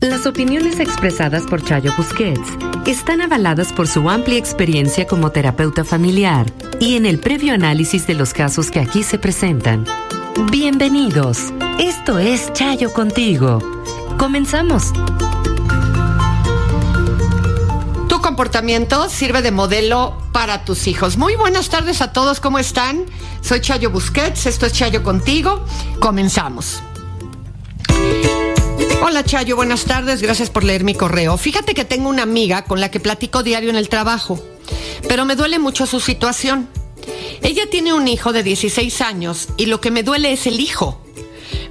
Las opiniones expresadas por Chayo Busquets están avaladas por su amplia experiencia como terapeuta familiar y en el previo análisis de los casos que aquí se presentan. Bienvenidos. Esto es Chayo contigo. Comenzamos. Tu comportamiento sirve de modelo para tus hijos. Muy buenas tardes a todos, ¿cómo están? Soy Chayo Busquets, esto es Chayo contigo. Comenzamos. Hola Chayo, buenas tardes, gracias por leer mi correo. Fíjate que tengo una amiga con la que platico diario en el trabajo, pero me duele mucho su situación. Ella tiene un hijo de 16 años y lo que me duele es el hijo.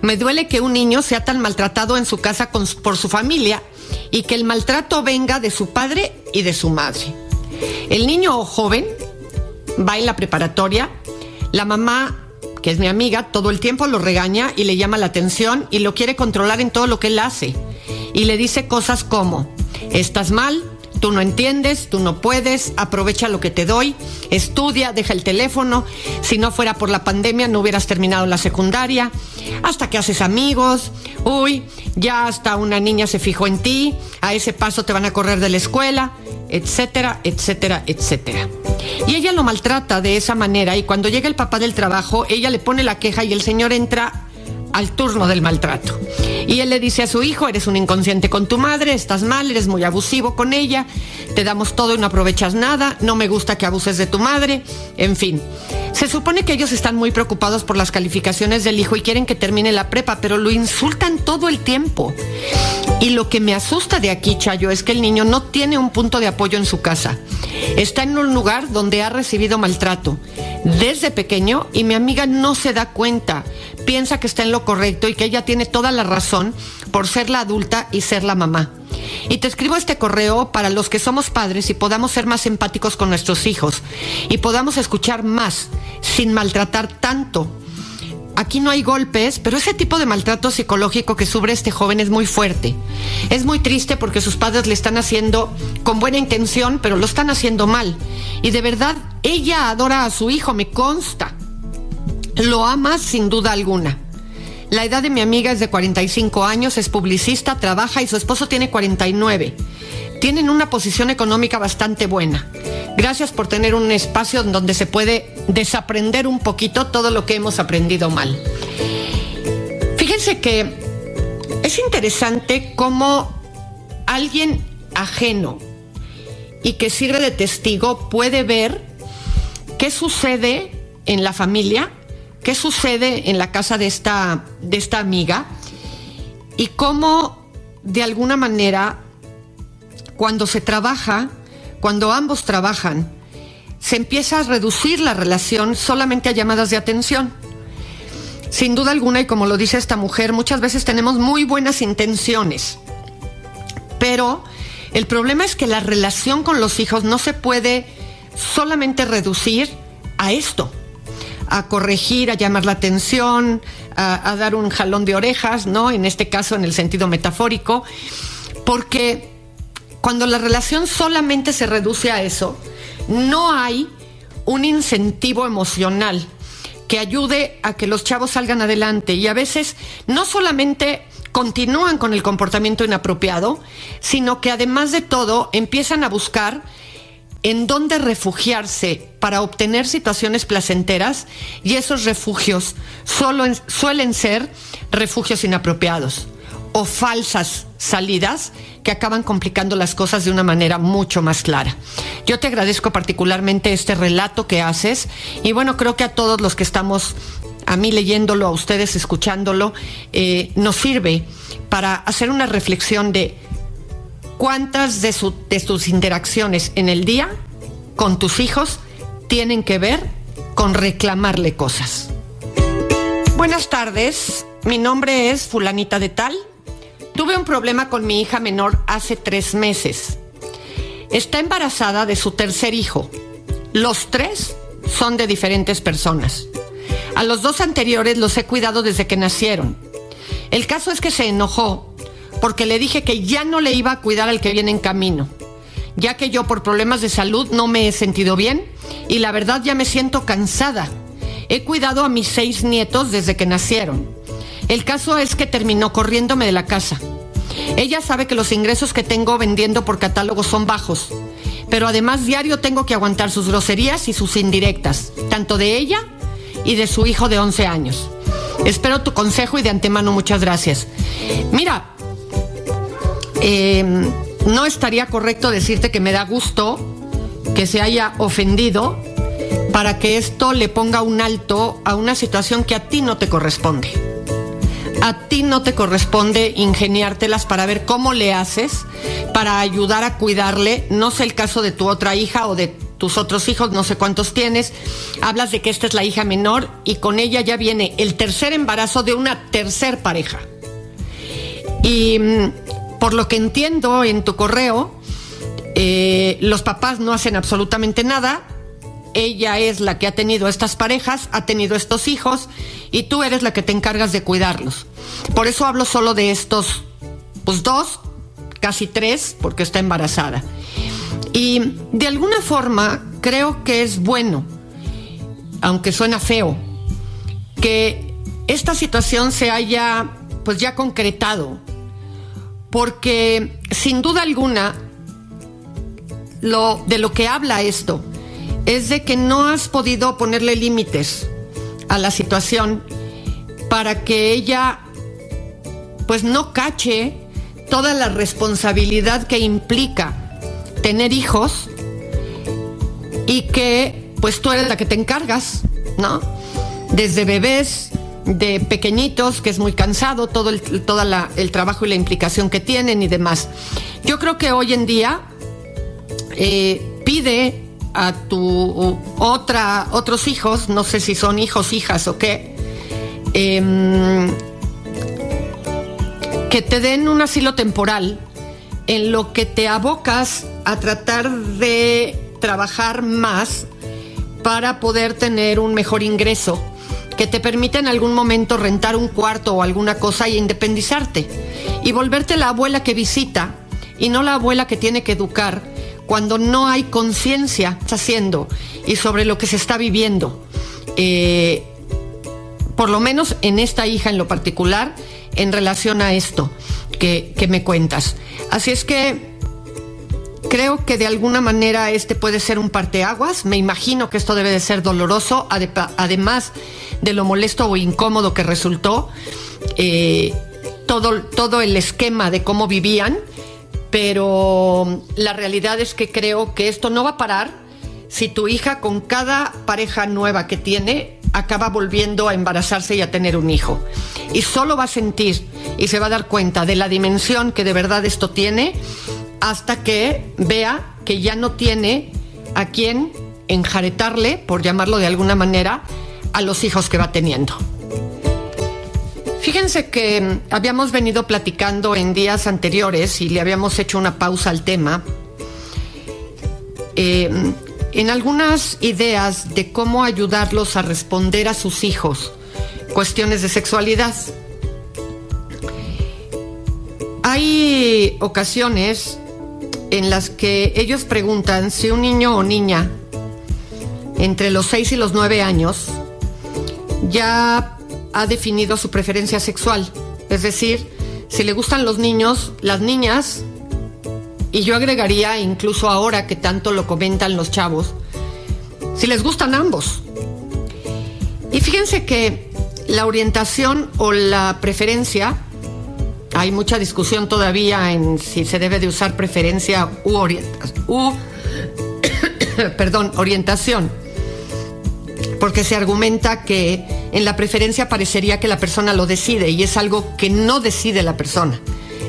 Me duele que un niño sea tan maltratado en su casa por su familia y que el maltrato venga de su padre y de su madre. El niño joven va en la preparatoria, la mamá que es mi amiga, todo el tiempo lo regaña y le llama la atención y lo quiere controlar en todo lo que él hace. Y le dice cosas como, estás mal, tú no entiendes, tú no puedes, aprovecha lo que te doy, estudia, deja el teléfono, si no fuera por la pandemia no hubieras terminado la secundaria, hasta que haces amigos, uy, ya hasta una niña se fijó en ti, a ese paso te van a correr de la escuela, etcétera, etcétera, etcétera. Y ella lo maltrata de esa manera y cuando llega el papá del trabajo, ella le pone la queja y el señor entra al turno del maltrato. Y él le dice a su hijo, eres un inconsciente con tu madre, estás mal, eres muy abusivo con ella, te damos todo y no aprovechas nada, no me gusta que abuses de tu madre, en fin. Se supone que ellos están muy preocupados por las calificaciones del hijo y quieren que termine la prepa, pero lo insultan todo el tiempo. Y lo que me asusta de aquí, Chayo, es que el niño no tiene un punto de apoyo en su casa. Está en un lugar donde ha recibido maltrato desde pequeño y mi amiga no se da cuenta. Piensa que está en lo correcto y que ella tiene toda la razón por ser la adulta y ser la mamá. Y te escribo este correo para los que somos padres y podamos ser más empáticos con nuestros hijos y podamos escuchar más sin maltratar tanto aquí no hay golpes, pero ese tipo de maltrato psicológico que sufre este joven es muy fuerte. Es muy triste porque sus padres le están haciendo con buena intención, pero lo están haciendo mal. Y de verdad, ella adora a su hijo, me consta. Lo ama sin duda alguna. La edad de mi amiga es de 45 años, es publicista, trabaja y su esposo tiene 49 tienen una posición económica bastante buena. Gracias por tener un espacio donde se puede desaprender un poquito todo lo que hemos aprendido mal. Fíjense que es interesante cómo alguien ajeno y que sirve de testigo puede ver qué sucede en la familia, qué sucede en la casa de esta, de esta amiga y cómo de alguna manera cuando se trabaja, cuando ambos trabajan, se empieza a reducir la relación solamente a llamadas de atención. Sin duda alguna, y como lo dice esta mujer, muchas veces tenemos muy buenas intenciones, pero el problema es que la relación con los hijos no se puede solamente reducir a esto, a corregir, a llamar la atención, a, dar un jalón de orejas, ¿no? En este caso, en el sentido metafórico Porque cuando la relación solamente se reduce a eso, no hay un incentivo emocional que ayude a que los chavos salgan adelante y a veces no solamente continúan con el comportamiento inapropiado, sino que además de todo empiezan a buscar en dónde refugiarse para obtener situaciones placenteras y esos refugios solo suelen ser refugios inapropiados o falsas salidas que acaban complicando las cosas de una manera mucho más clara. Yo te agradezco particularmente este relato que haces y bueno, creo que a todos los que estamos, a mí leyéndolo, a ustedes escuchándolo, eh, nos sirve para hacer una reflexión de cuántas de, de tus interacciones en el día con tus hijos tienen que ver con reclamarle cosas. Buenas tardes, mi nombre es fulanita de tal Tuve un problema con mi hija menor hace tres meses. Está embarazada de su tercer hijo. Los tres son de diferentes personas. A los dos anteriores los he cuidado desde que nacieron. El caso es que se enojó porque le dije que ya no le iba a cuidar al que viene en camino, ya que yo por problemas de salud no me he sentido bien y la verdad ya me siento cansada. He cuidado a mis seis nietos desde que nacieron. El caso es que terminó corriéndome de la casa. Ella sabe que los ingresos que tengo vendiendo por catálogo son bajos, pero además diario tengo que aguantar sus groserías y sus indirectas, tanto de ella y de su hijo de 11 años. Espero tu consejo y de antemano muchas gracias. Mira, em, no estaría correcto decirte que me da gusto que se haya ofendido para que esto le ponga un alto a una situación que a ti no te corresponde a ti no te corresponde ingeniártelas para ver cómo le haces para ayudar a cuidarle. No sé el caso de tu otra hija o de tus otros hijos, no sé cuántos tienes. Hablas de que esta es la hija menor y con ella ya viene el tercer embarazo de una tercer pareja. Y mm, por lo que entiendo en tu correo, eh, los papás no hacen absolutamente nada, ella es la que ha tenido estas parejas, ha tenido estos hijos y tú eres la que te encargas de cuidarlos. Por eso hablo solo de estos, pues dos, casi tres, porque está embarazada. Y de alguna forma creo que es bueno, aunque suena feo, que esta situación se haya pues ya concretado, porque sin duda alguna lo de lo que habla esto es de que no has podido ponerle límites a la situación para que ella pues no cache toda la responsabilidad que implica tener hijos y que pues tú eres la que te encargas, ¿no? Desde bebés, de pequeñitos, que es muy cansado, todo el, toda el trabajo y la implicación que tienen y demás. Yo creo que hoy en día eh, pide a tu otra, otros hijos, no sé si son hijos, hijas o qué, em, que te den un asilo temporal en lo que te abocas a tratar de trabajar más para poder tener un mejor ingreso que te permita en algún momento rentar un cuarto o alguna cosa y independizarte y volverte la abuela que visita y no la abuela que tiene que educar cuando no hay conciencia haciendo y sobre lo que se está viviendo. Eh, por lo menos en esta hija en lo particular, en relación a esto que, me cuentas. Así es que creo que de alguna manera este puede ser un parteaguas. Me imagino que esto debe de ser doloroso, además de lo molesto o incómodo que resultó. Eh, todo, todo el esquema de cómo vivían pero la realidad es que creo que esto no va a parar si tu hija con cada pareja nueva que tiene acaba volviendo a embarazarse y a tener un hijo. Y solo va a sentir y se va a dar cuenta de la dimensión que de verdad esto tiene hasta que vea que ya no tiene a quien enjaretarle, por llamarlo de alguna manera, a los hijos que va teniendo. Fíjense que mm, habíamos venido platicando en días anteriores y le habíamos hecho una pausa al tema. Eh, en algunas ideas de cómo ayudarlos a responder a sus hijos cuestiones de sexualidad. Hay ocasiones en las que ellos preguntan si un niño o niña entre los 6 y los 9 años ya ha definido su preferencia sexual. Es decir, si le gustan los niños, las niñas, y yo agregaría incluso ahora que tanto lo comentan los chavos, si les gustan ambos. Y fíjense que la orientación o la preferencia, hay mucha discusión todavía en si se debe de usar preferencia u, u perdón, orientación, porque se argumenta que en la preferencia parecería que la persona lo decide y es algo que no decide la persona,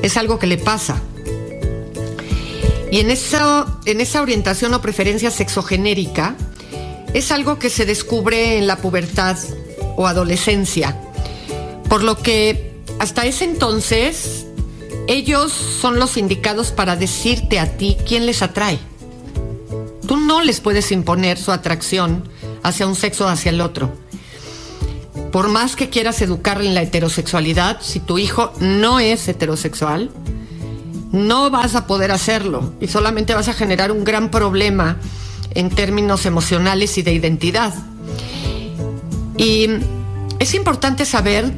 es algo que le pasa. Y en esa, en esa orientación o preferencia sexogenérica es algo que se descubre en la pubertad o adolescencia, por lo que hasta ese entonces ellos son los indicados para decirte a ti quién les atrae. Tú no les puedes imponer su atracción hacia un sexo o hacia el otro. Por más que quieras educar en la heterosexualidad, si tu hijo no es heterosexual, no vas a poder hacerlo y solamente vas a generar un gran problema en términos emocionales y de identidad. Y es importante saber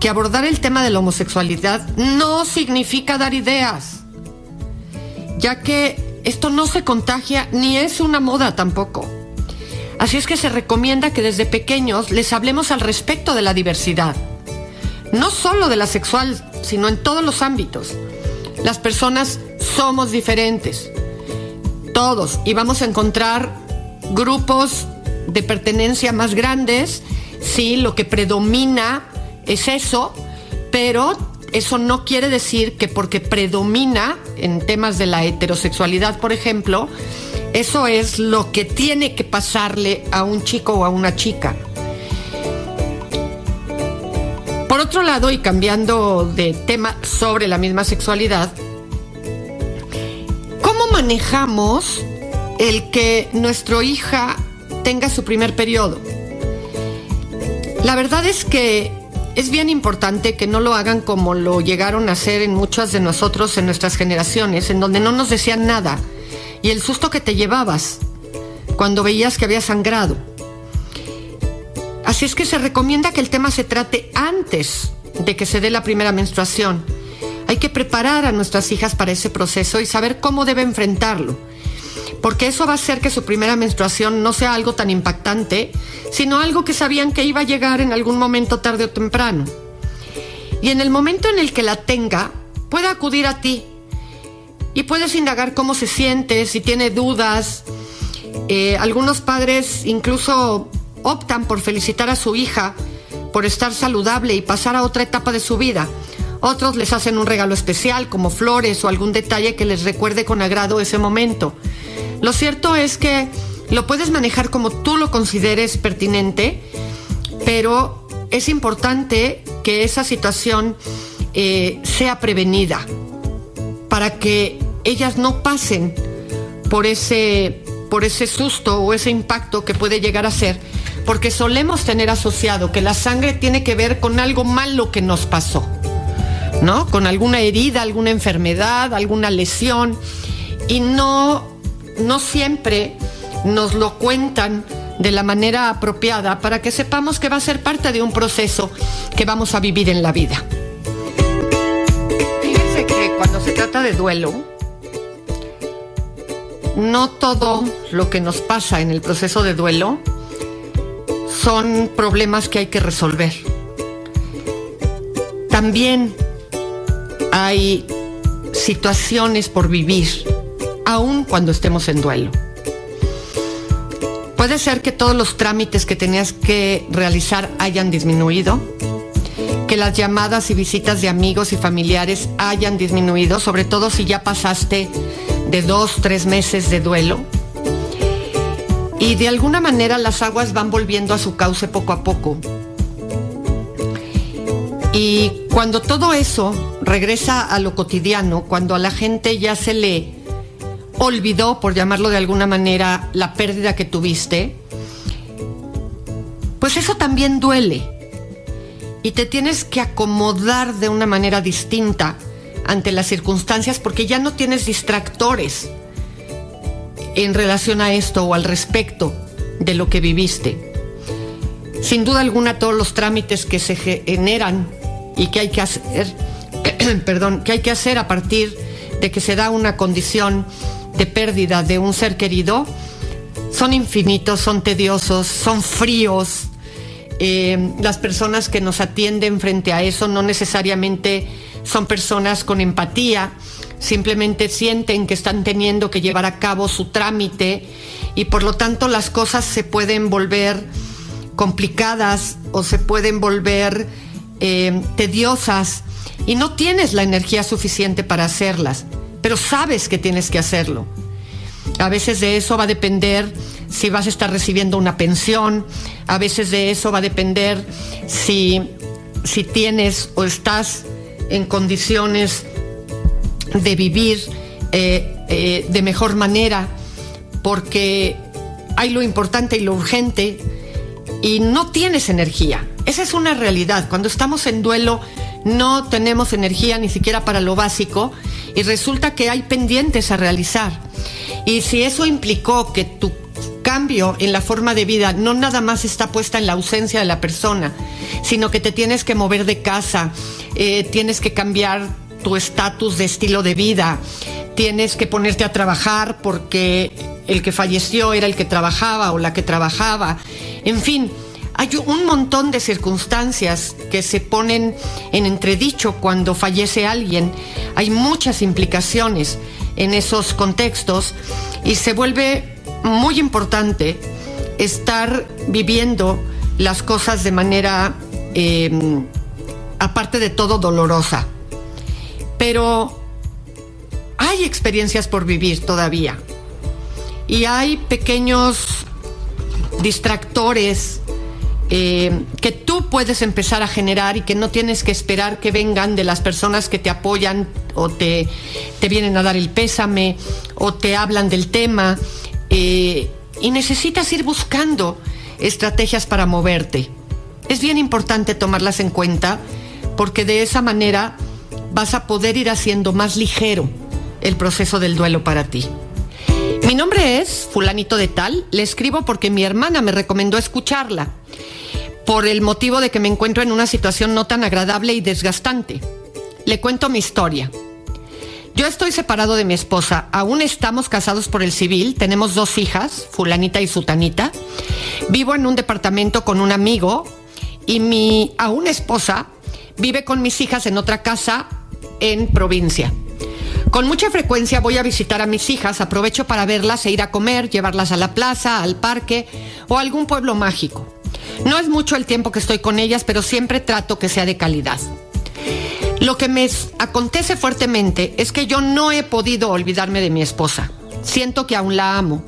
que abordar el tema de la homosexualidad no significa dar ideas, ya que esto no se contagia ni es una moda tampoco. Así es que se recomienda que desde pequeños les hablemos al respecto de la diversidad, no solo de la sexual, sino en todos los ámbitos. Las personas somos diferentes, todos, y vamos a encontrar grupos de pertenencia más grandes, sí, lo que predomina es eso, pero eso no quiere decir que porque predomina en temas de la heterosexualidad, por ejemplo, eso es lo que tiene que pasarle a un chico o a una chica. Por otro lado, y cambiando de tema sobre la misma sexualidad, ¿cómo manejamos el que nuestro hija tenga su primer periodo? La verdad es que es bien importante que no lo hagan como lo llegaron a hacer en muchas de nosotros en nuestras generaciones, en donde no nos decían nada y el susto que te llevabas cuando veías que había sangrado. Así es que se recomienda que el tema se trate antes de que se dé la primera menstruación. Hay que preparar a nuestras hijas para ese proceso y saber cómo debe enfrentarlo. Porque eso va a hacer que su primera menstruación no sea algo tan impactante, sino algo que sabían que iba a llegar en algún momento tarde o temprano. Y en el momento en el que la tenga, pueda acudir a ti y puedes indagar cómo se siente, si tiene dudas. Eh, algunos padres incluso optan por felicitar a su hija por estar saludable y pasar a otra etapa de su vida. Otros les hacen un regalo especial como flores o algún detalle que les recuerde con agrado ese momento. Lo cierto es que lo puedes manejar como tú lo consideres pertinente, pero es importante que esa situación eh, sea prevenida para que ellas no pasen por ese, por ese susto o ese impacto que puede llegar a ser, porque solemos tener asociado que la sangre tiene que ver con algo malo que nos pasó, ¿no? Con alguna herida, alguna enfermedad, alguna lesión, y no, no siempre nos lo cuentan de la manera apropiada para que sepamos que va a ser parte de un proceso que vamos a vivir en la vida. Fíjense que cuando se trata de duelo, no todo lo que nos pasa en el proceso de duelo son problemas que hay que resolver. También hay situaciones por vivir, aun cuando estemos en duelo. Puede ser que todos los trámites que tenías que realizar hayan disminuido, que las llamadas y visitas de amigos y familiares hayan disminuido, sobre todo si ya pasaste de dos, tres meses de duelo. Y de alguna manera las aguas van volviendo a su cauce poco a poco. Y cuando todo eso regresa a lo cotidiano, cuando a la gente ya se le olvidó, por llamarlo de alguna manera, la pérdida que tuviste, pues eso también duele. Y te tienes que acomodar de una manera distinta ante las circunstancias porque ya no tienes distractores en relación a esto o al respecto de lo que viviste. Sin duda alguna todos los trámites que se generan y que hay que hacer, perdón, que hay que hacer a partir de que se da una condición de pérdida de un ser querido, son infinitos, son tediosos, son fríos. Eh, las personas que nos atienden frente a eso no necesariamente son personas con empatía, simplemente sienten que están teniendo que llevar a cabo su trámite y por lo tanto las cosas se pueden volver complicadas o se pueden volver eh, tediosas y no tienes la energía suficiente para hacerlas, pero sabes que tienes que hacerlo. A veces de eso va a depender si vas a estar recibiendo una pensión, a veces de eso va a depender si, si tienes o estás en condiciones de vivir eh, eh, de mejor manera, porque hay lo importante y lo urgente y no tienes energía. Esa es una realidad. Cuando estamos en duelo no tenemos energía ni siquiera para lo básico y resulta que hay pendientes a realizar. Y si eso implicó que tu cambio en la forma de vida no nada más está puesta en la ausencia de la persona, sino que te tienes que mover de casa, eh, tienes que cambiar tu estatus de estilo de vida, tienes que ponerte a trabajar porque el que falleció era el que trabajaba o la que trabajaba, en fin. Hay un montón de circunstancias que se ponen en entredicho cuando fallece alguien. Hay muchas implicaciones en esos contextos y se vuelve muy importante estar viviendo las cosas de manera, em, aparte de todo, dolorosa. Pero hay experiencias por vivir todavía y hay pequeños distractores eh, que tú puedes empezar a generar y que no tienes que esperar que vengan de las personas que te apoyan o te, te vienen a dar el pésame o te hablan del tema. Eh, y necesitas ir buscando estrategias para moverte. Es bien importante tomarlas en cuenta porque de esa manera vas a poder ir haciendo más ligero el proceso del duelo para ti. Mi nombre es fulanito de tal, le escribo porque mi hermana me recomendó escucharla, por el motivo de que me encuentro en una situación no tan agradable y desgastante. Le cuento mi historia. Yo estoy separado de mi esposa, aún estamos casados por el civil, tenemos dos hijas, fulanita y sutanita. Vivo en un departamento con un amigo y mi aún esposa vive con mis hijas en otra casa en provincia. Con mucha frecuencia voy a visitar a mis hijas, aprovecho para verlas e ir a comer, llevarlas a la plaza, al parque o a algún pueblo mágico. No es mucho el tiempo que estoy con ellas, pero siempre trato que sea de calidad. Lo que me acontece fuertemente es que yo no he podido olvidarme de mi esposa. Siento que aún la amo.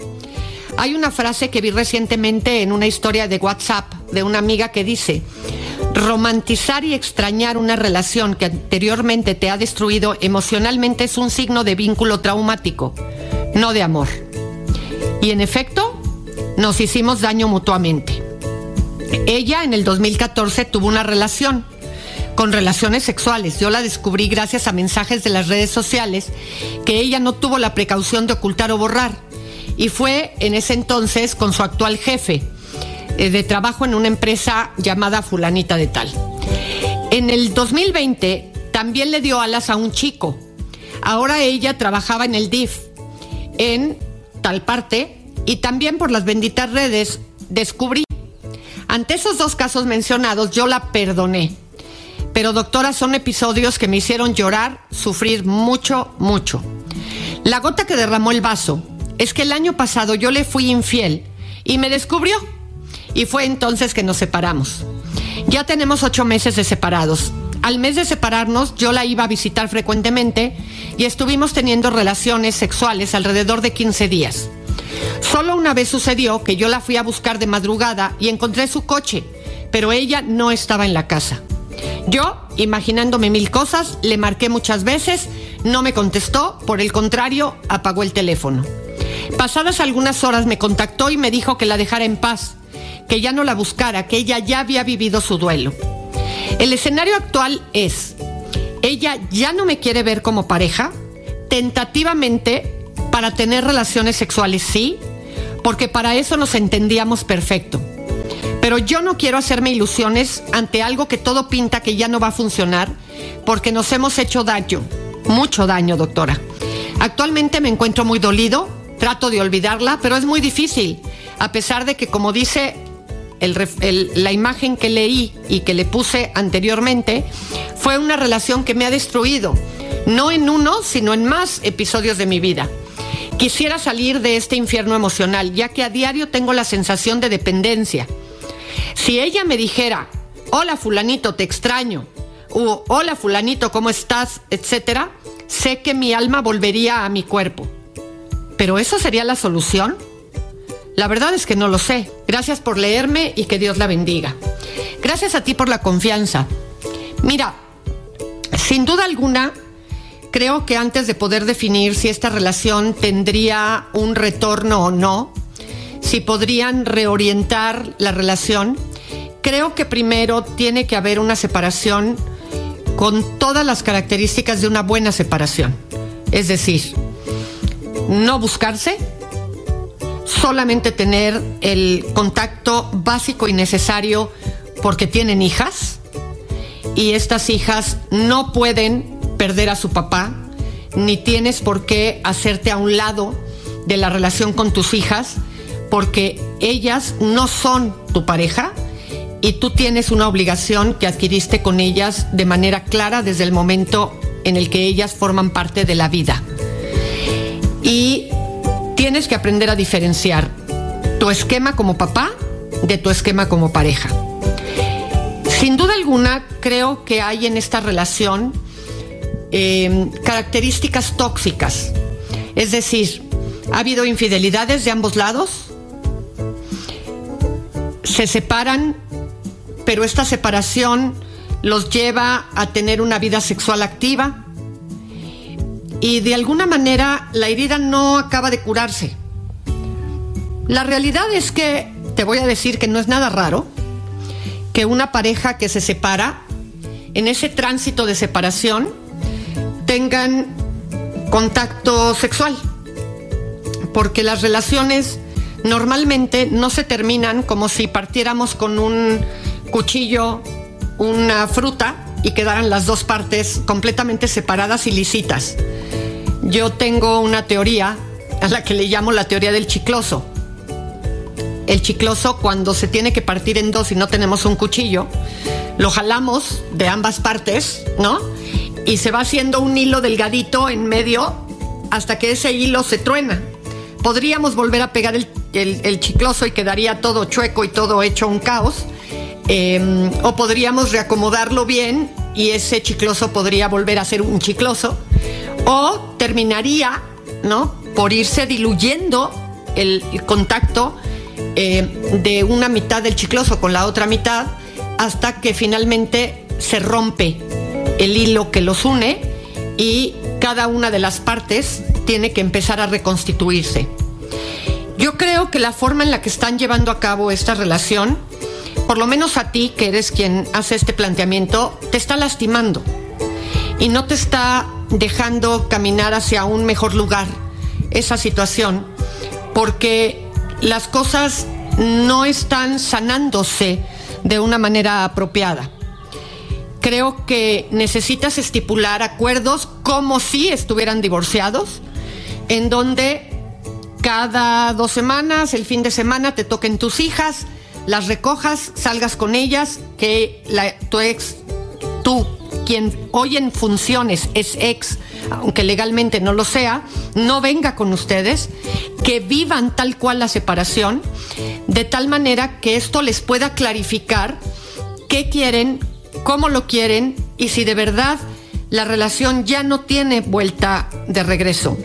Hay una frase que vi recientemente en una historia de WhatsApp de una amiga que dice, romantizar y extrañar una relación que anteriormente te ha destruido emocionalmente es un signo de vínculo traumático, no de amor. Y en efecto, nos hicimos daño mutuamente. Ella en el 2014 tuvo una relación con relaciones sexuales. Yo la descubrí gracias a mensajes de las redes sociales que ella no tuvo la precaución de ocultar o borrar. Y fue en ese entonces con su actual jefe eh, de trabajo en una empresa llamada Fulanita de Tal. En el 2020 también le dio alas a un chico. Ahora ella trabajaba en el DIF en tal parte y también por las benditas redes descubrí. Ante esos dos casos mencionados yo la perdoné pero doctora, son episodios que me hicieron llorar, sufrir mucho, mucho. La gota que derramó el vaso es que el año pasado yo le fui infiel y me descubrió. Y fue entonces que nos separamos. Ya tenemos ocho meses de separados. Al mes de separarnos, yo la iba a visitar frecuentemente y estuvimos teniendo relaciones sexuales alrededor de 15 días. Solo una vez sucedió que yo la fui a buscar de madrugada y encontré su coche, pero ella no estaba en la casa. Yo, imaginándome mil cosas, le marqué muchas veces, no me contestó, por el contrario, apagó el teléfono. Pasadas algunas horas me contactó y me dijo que la dejara en paz, que ya no la buscara, que ella ya había vivido su duelo. El escenario actual es, ella ya no me quiere ver como pareja, tentativamente para tener relaciones sexuales sí, porque para eso nos entendíamos perfecto. Pero yo no quiero hacerme ilusiones ante algo que todo pinta que ya no va a funcionar, porque nos hemos hecho daño, mucho daño, doctora. Actualmente me encuentro muy dolido, trato de olvidarla, pero es muy difícil, a pesar de que, como dice la imagen que leí y que le puse anteriormente, fue una relación que me ha destruido, no en uno, sino en más episodios de mi vida. Quisiera salir de este infierno emocional, ya que a diario tengo la sensación de dependencia. Si ella me dijera, hola fulanito, te extraño, o hola fulanito, ¿cómo estás? etcétera, sé que mi alma volvería a mi cuerpo. ¿Pero eso sería la solución? La verdad es que no lo sé. Gracias por leerme y que Dios la bendiga. Gracias a ti por la confianza. Mira, sin duda alguna, creo que antes de poder definir si esta relación tendría un retorno o no, si podrían reorientar la relación, creo que primero tiene que haber una separación con todas las características de una buena separación. Es decir, no buscarse, solamente tener el contacto básico y necesario porque tienen hijas y estas hijas no pueden perder a su papá, ni tienes por qué hacerte a un lado de la relación con tus hijas porque ellas no son tu pareja y tú tienes una obligación que adquiriste con ellas de manera clara desde el momento en el que ellas forman parte de la vida. Y tienes que aprender a diferenciar tu esquema como papá de tu esquema como pareja. Sin duda alguna, creo que hay en esta relación em, características tóxicas. Es decir, ha habido infidelidades de ambos lados, se separan, pero esta separación los lleva a tener una vida sexual activa, y de alguna manera la herida no acaba de curarse. La realidad es que, te voy a decir que no es nada raro que una pareja que se separa, en ese tránsito de separación, tengan contacto sexual. Porque las relaciones normalmente no se terminan como si partiéramos con un cuchillo una fruta y quedaran las dos partes completamente separadas y lisitas. Yo tengo una teoría a la que le llamo la teoría del chicloso. El chicloso cuando se tiene que partir en dos y no tenemos un cuchillo, lo jalamos de ambas partes, ¿no? Y se va haciendo un hilo delgadito en medio hasta que ese hilo se truena. Podríamos volver a pegar el, chicloso y quedaría todo chueco y todo hecho un caos. Em, o podríamos reacomodarlo bien y ese chicloso podría volver a ser un chicloso o terminaría, ¿no? Por irse diluyendo el, contacto eh, de una mitad del chicloso con la otra mitad hasta que finalmente se rompe el hilo que los une y cada una de las partes tiene que empezar a reconstituirse. Yo creo que la forma en la que están llevando a cabo esta relación, por lo menos a ti que eres quien hace este planteamiento, te está lastimando y no te está dejando caminar hacia un mejor lugar esa situación, porque las cosas no están sanándose de una manera apropiada. Creo que necesitas estipular acuerdos como si estuvieran divorciados, en donde cada dos semanas, el fin de semana, te toquen tus hijas, las recojas, salgas con ellas, que tu ex, tú quien hoy en funciones es ex, aunque legalmente no lo sea, no venga con ustedes, que vivan tal cual la separación, de tal manera que esto les pueda clarificar qué quieren, cómo lo quieren y si de verdad la relación ya no tiene vuelta de regreso.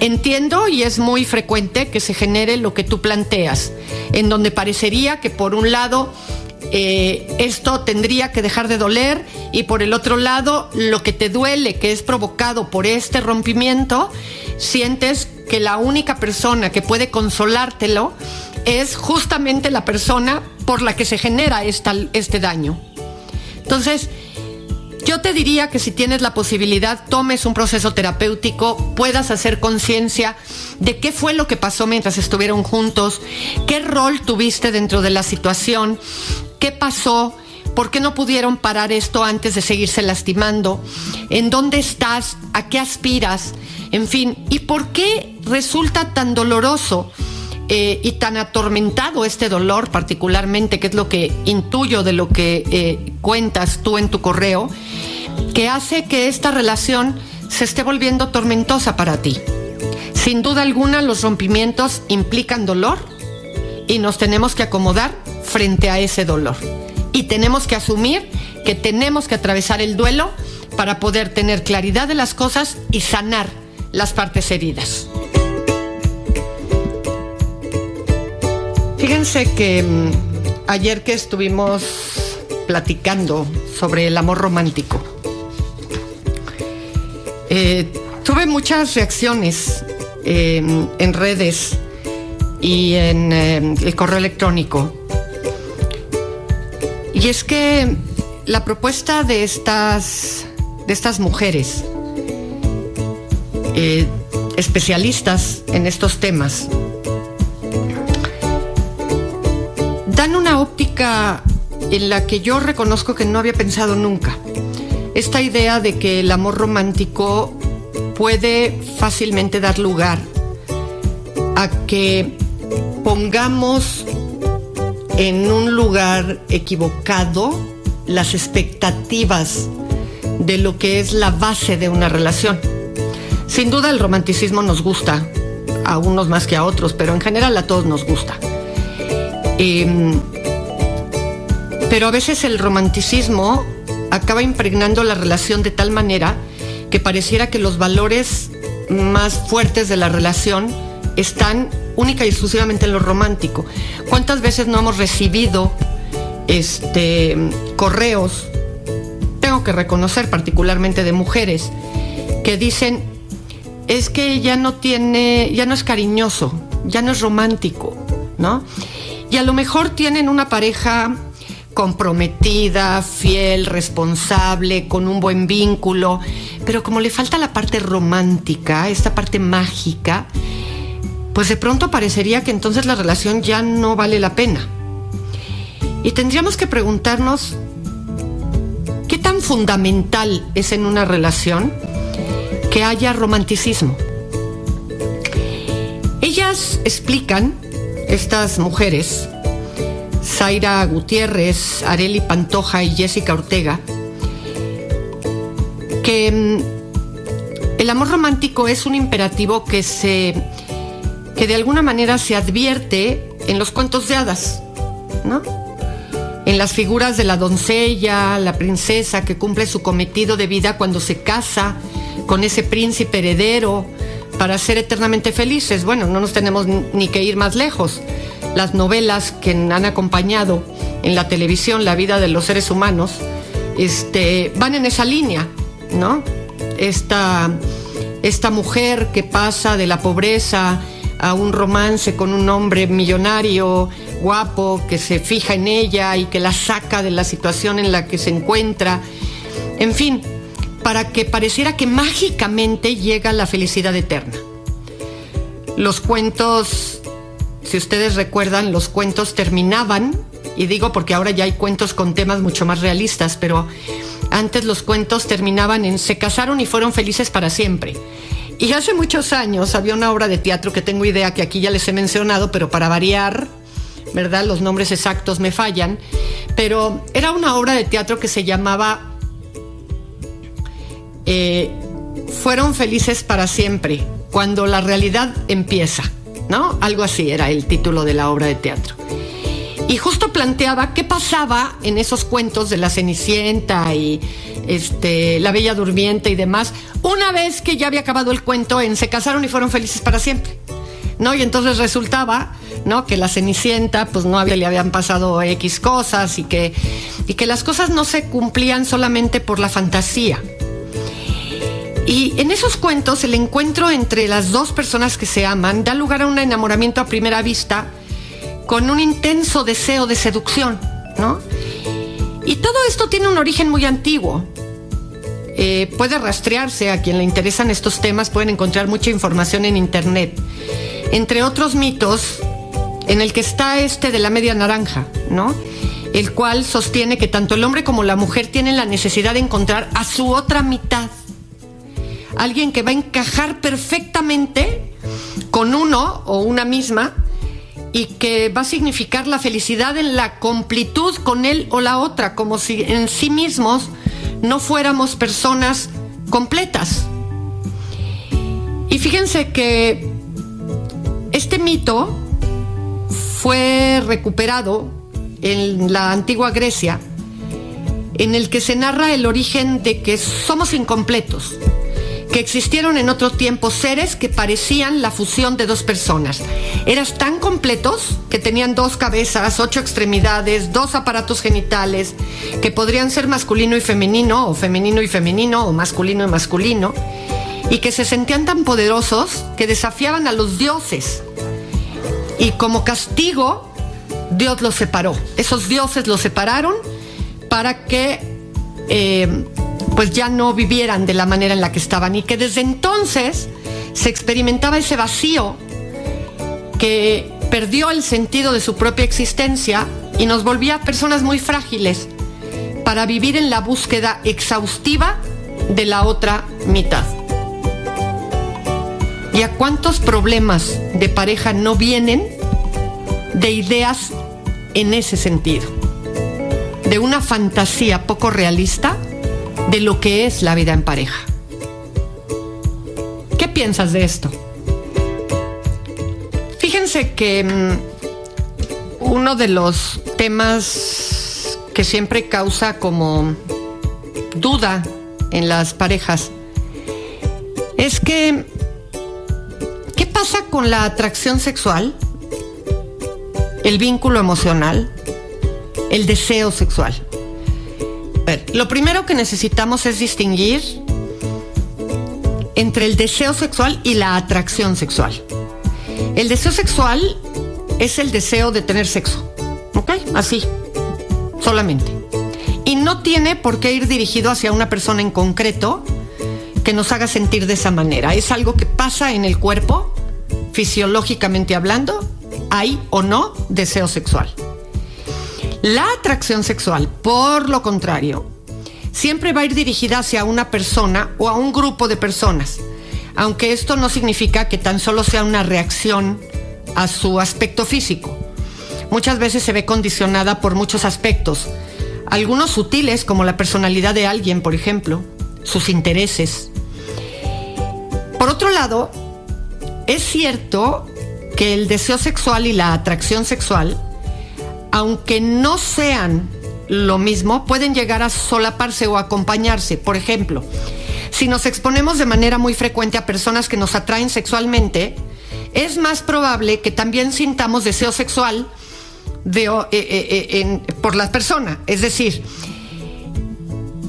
Entiendo y es muy frecuente que se genere lo que tú planteas, en donde parecería que por un lado eh, esto tendría que dejar de doler y por el otro lado, lo que te duele, que es provocado por este rompimiento, sientes que la única persona que puede consolártelo es justamente la persona por la que se genera este daño. Entonces, Yo te diría que si tienes la posibilidad, tomes un proceso terapéutico, puedas hacer conciencia de qué fue lo que pasó mientras estuvieron juntos, qué rol tuviste dentro de la situación, qué pasó, por qué no pudieron parar esto antes de seguirse lastimando, en dónde estás, a qué aspiras, en fin, y por qué resulta tan doloroso. Eh, y tan atormentado este dolor particularmente, que es lo que intuyo de lo que eh, cuentas tú en tu correo, que hace que esta relación se esté volviendo tormentosa para ti. Sin duda alguna los rompimientos implican dolor y nos tenemos que acomodar frente a ese dolor. Y tenemos que asumir que tenemos que atravesar el duelo para poder tener claridad de las cosas y sanar las partes heridas. Fíjense que mm, ayer que estuvimos platicando sobre el amor romántico, eh, tuve muchas reacciones eh, en redes y en eh, el correo electrónico. Y es que la propuesta de estas, de estas mujeres, especialistas en estos temas, dan una óptica en la que yo reconozco que no había pensado nunca esta idea de que el amor romántico puede fácilmente dar lugar a que pongamos en un lugar equivocado las expectativas de lo que es la base de una relación. Sin duda el romanticismo nos gusta, a unos más que a otros, pero en general a todos nos gusta. Em, pero a veces el romanticismo acaba impregnando la relación de tal manera que pareciera que los valores más fuertes de la relación están única y exclusivamente en lo romántico. ¿Cuántas veces no hemos recibido este correos? Tengo que reconocer particularmente de mujeres que dicen es que ya no tiene, ya no es cariñoso, ya no es romántico, ¿no? Y a lo mejor tienen una pareja comprometida, fiel, responsable, con un buen vínculo, pero como le falta la parte romántica, esta parte mágica, pues de pronto parecería que entonces la relación ya no vale la pena. Y tendríamos que preguntarnos, ¿qué tan fundamental es en una relación que haya romanticismo? Ellas explican, estas mujeres, Zaira Gutiérrez, Areli Pantoja y Jessica Ortega, que mm, el amor romántico es un imperativo que se que de alguna manera se advierte en los cuentos de hadas, ¿no? En las figuras de la doncella, la princesa que cumple su cometido de vida cuando se casa con ese príncipe heredero para ser eternamente felices. Bueno, no nos tenemos ni que ir más lejos las novelas que han acompañado en la televisión la vida de los seres humanos, este, van en esa línea, ¿no? Esta, esta mujer que pasa de la pobreza a un romance con un hombre millonario, guapo, que se fija en ella y que la saca de la situación en la que se encuentra. En fin, para que pareciera que mágicamente llega la felicidad eterna. Los cuentos si ustedes recuerdan, los cuentos terminaban, y digo porque ahora ya hay cuentos con temas mucho más realistas, pero antes los cuentos terminaban en se casaron y fueron felices para siempre. Y hace muchos años había una obra de teatro que tengo idea que aquí ya les he mencionado, pero para variar, ¿verdad? Los nombres exactos me fallan, pero era una obra de teatro que se llamaba eh, Fueron felices para siempre, cuando la realidad empieza. ¿no? Algo así era el título de la obra de teatro. Y justo planteaba qué pasaba en esos cuentos de la Cenicienta y este, la Bella Durmiente y demás, una vez que ya había acabado el cuento en se casaron y fueron felices para siempre. ¿No? Y entonces resultaba, ¿no? Que la Cenicienta, pues no había, le habían pasado X cosas y que, y que las cosas no se cumplían solamente por la fantasía, y en esos cuentos el encuentro entre las dos personas que se aman da lugar a un enamoramiento a primera vista con un intenso deseo de seducción, ¿no? Y todo esto tiene un origen muy antiguo. eh, puede rastrearse. A quien le interesan estos temas pueden encontrar mucha información en internet. Entre otros mitos, en el que está este de la media naranja, ¿no? El cual sostiene que tanto el hombre como la mujer tienen la necesidad de encontrar a su otra mitad. Alguien que va a encajar perfectamente con uno o una misma y que va a significar la felicidad en la completud con él o la otra, como si en sí mismos no fuéramos personas completas. Y fíjense que este mito fue recuperado en la antigua Grecia, en el que se narra el origen de que somos incompletos que existieron en otro tiempo seres que parecían la fusión de dos personas. Eras tan completos que tenían dos cabezas, ocho extremidades, dos aparatos genitales, que podrían ser masculino y femenino, o femenino y femenino, o masculino y masculino, y que se sentían tan poderosos que desafiaban a los dioses. Y como castigo, Dios los separó. Esos dioses los separaron para que eh, pues ya no vivieran de la manera en la que estaban y que desde entonces se experimentaba ese vacío que perdió el sentido de su propia existencia y nos volvía personas muy frágiles para vivir en la búsqueda exhaustiva de la otra mitad. ¿Y a cuántos problemas de pareja no vienen de ideas en ese sentido? De una fantasía poco realista de lo que es la vida en pareja. ¿Qué piensas de esto? Fíjense que mm, uno de los temas que siempre causa como duda en las parejas es que, ¿qué pasa con la atracción sexual? El vínculo emocional, el deseo sexual lo primero que necesitamos es distinguir entre el deseo sexual y la atracción sexual. El deseo sexual es el deseo de tener sexo, ¿ok? Así, solamente. Y no tiene por qué ir dirigido hacia una persona en concreto que nos haga sentir de esa manera. Es algo que pasa en el cuerpo, fisiológicamente hablando, hay o no deseo sexual. La atracción sexual, por lo contrario, siempre va a ir dirigida hacia una persona o a un grupo de personas, aunque esto no significa que tan solo sea una reacción a su aspecto físico. Muchas veces se ve condicionada por muchos aspectos, algunos sutiles como la personalidad de alguien, por ejemplo, sus intereses. Por otro lado, es cierto que el deseo sexual y la atracción sexual aunque no sean lo mismo, pueden llegar a solaparse o acompañarse. Por ejemplo, si nos exponemos de manera muy frecuente a personas que nos atraen sexualmente, es más probable que también sintamos deseo sexual eh, eh, eh, por la persona. Es decir,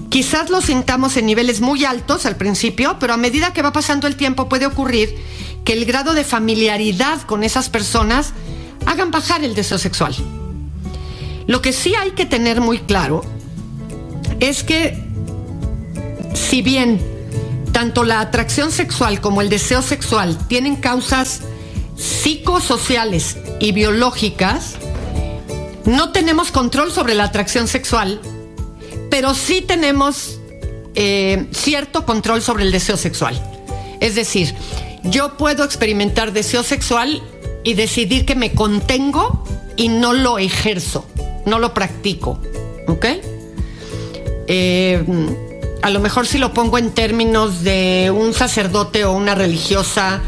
quizás lo sintamos en niveles muy altos al principio, pero a medida que va pasando el tiempo puede ocurrir que el grado de familiaridad con esas personas hagan bajar el deseo sexual. Lo que sí hay que tener muy claro es que si bien tanto la atracción sexual como el deseo sexual tienen causas psicosociales y biológicas, no tenemos control sobre la atracción sexual, pero sí tenemos eh, cierto control sobre el deseo sexual. Es decir, yo puedo experimentar deseo sexual y decidir que me contengo y no lo ejerzo no lo practico, ¿ok? Eh, a lo mejor si lo pongo en términos de un sacerdote o una religiosa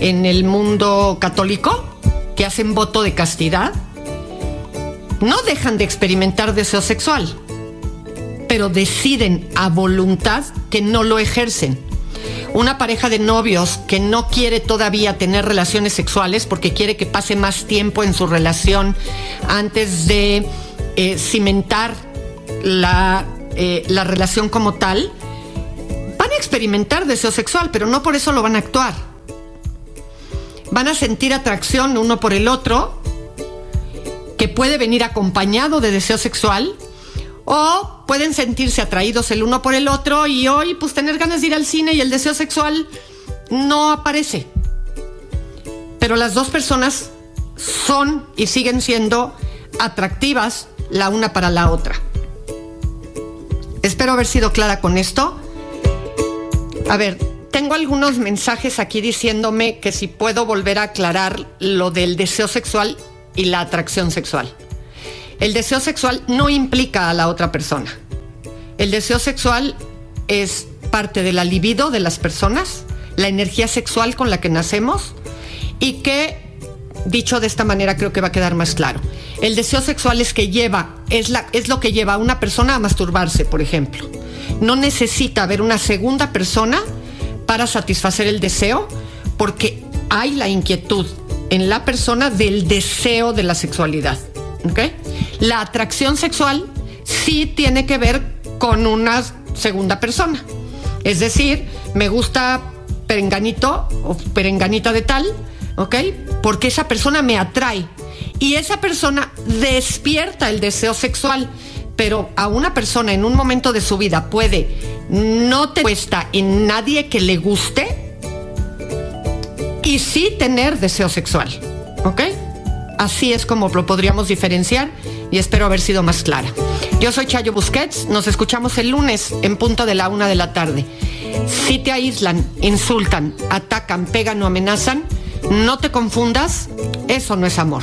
en el mundo católico que hacen voto de castidad, no dejan de experimentar deseo sexual, pero deciden a voluntad que no lo ejercen. Una pareja de novios que no quiere todavía tener relaciones sexuales porque quiere que pase más tiempo en su relación antes de eh, cimentar la, eh, la relación como tal, van a experimentar deseo sexual, pero no por eso lo van a actuar. Van a sentir atracción uno por el otro, que puede venir acompañado de deseo sexual, o pueden sentirse atraídos el uno por el otro y hoy pues tener ganas de ir al cine y el deseo sexual no aparece. Pero las dos personas son y siguen siendo atractivas la una para la otra. Espero haber sido clara con esto. A ver, tengo algunos mensajes aquí diciéndome que si puedo volver a aclarar lo del deseo sexual y la atracción sexual. El deseo sexual no implica a la otra persona. El deseo sexual es parte de la libido de las personas, la energía sexual con la que nacemos y que, dicho de esta manera, creo que va a quedar más claro. El deseo sexual es que lleva, es, la, es lo que lleva a una persona a masturbarse, por ejemplo. No necesita haber una segunda persona para satisfacer el deseo, porque hay la inquietud en la persona del deseo de la sexualidad. La atracción sexual sí tiene que ver con una segunda persona. Es decir, me gusta perenganito o perenganita de tal, ¿ok? Porque esa persona me atrae. Y esa persona despierta el deseo sexual. Pero a una persona en un momento de su vida puede no te cuesta en nadie que le guste y sí tener deseo sexual. ¿Ok? Así es como lo podríamos diferenciar y espero haber sido más clara. Yo soy Chayo Busquets, nos escuchamos el lunes en punto de la una de la tarde. Si te aíslan, insultan, atacan, pegan o amenazan, no te confundas, eso no es amor.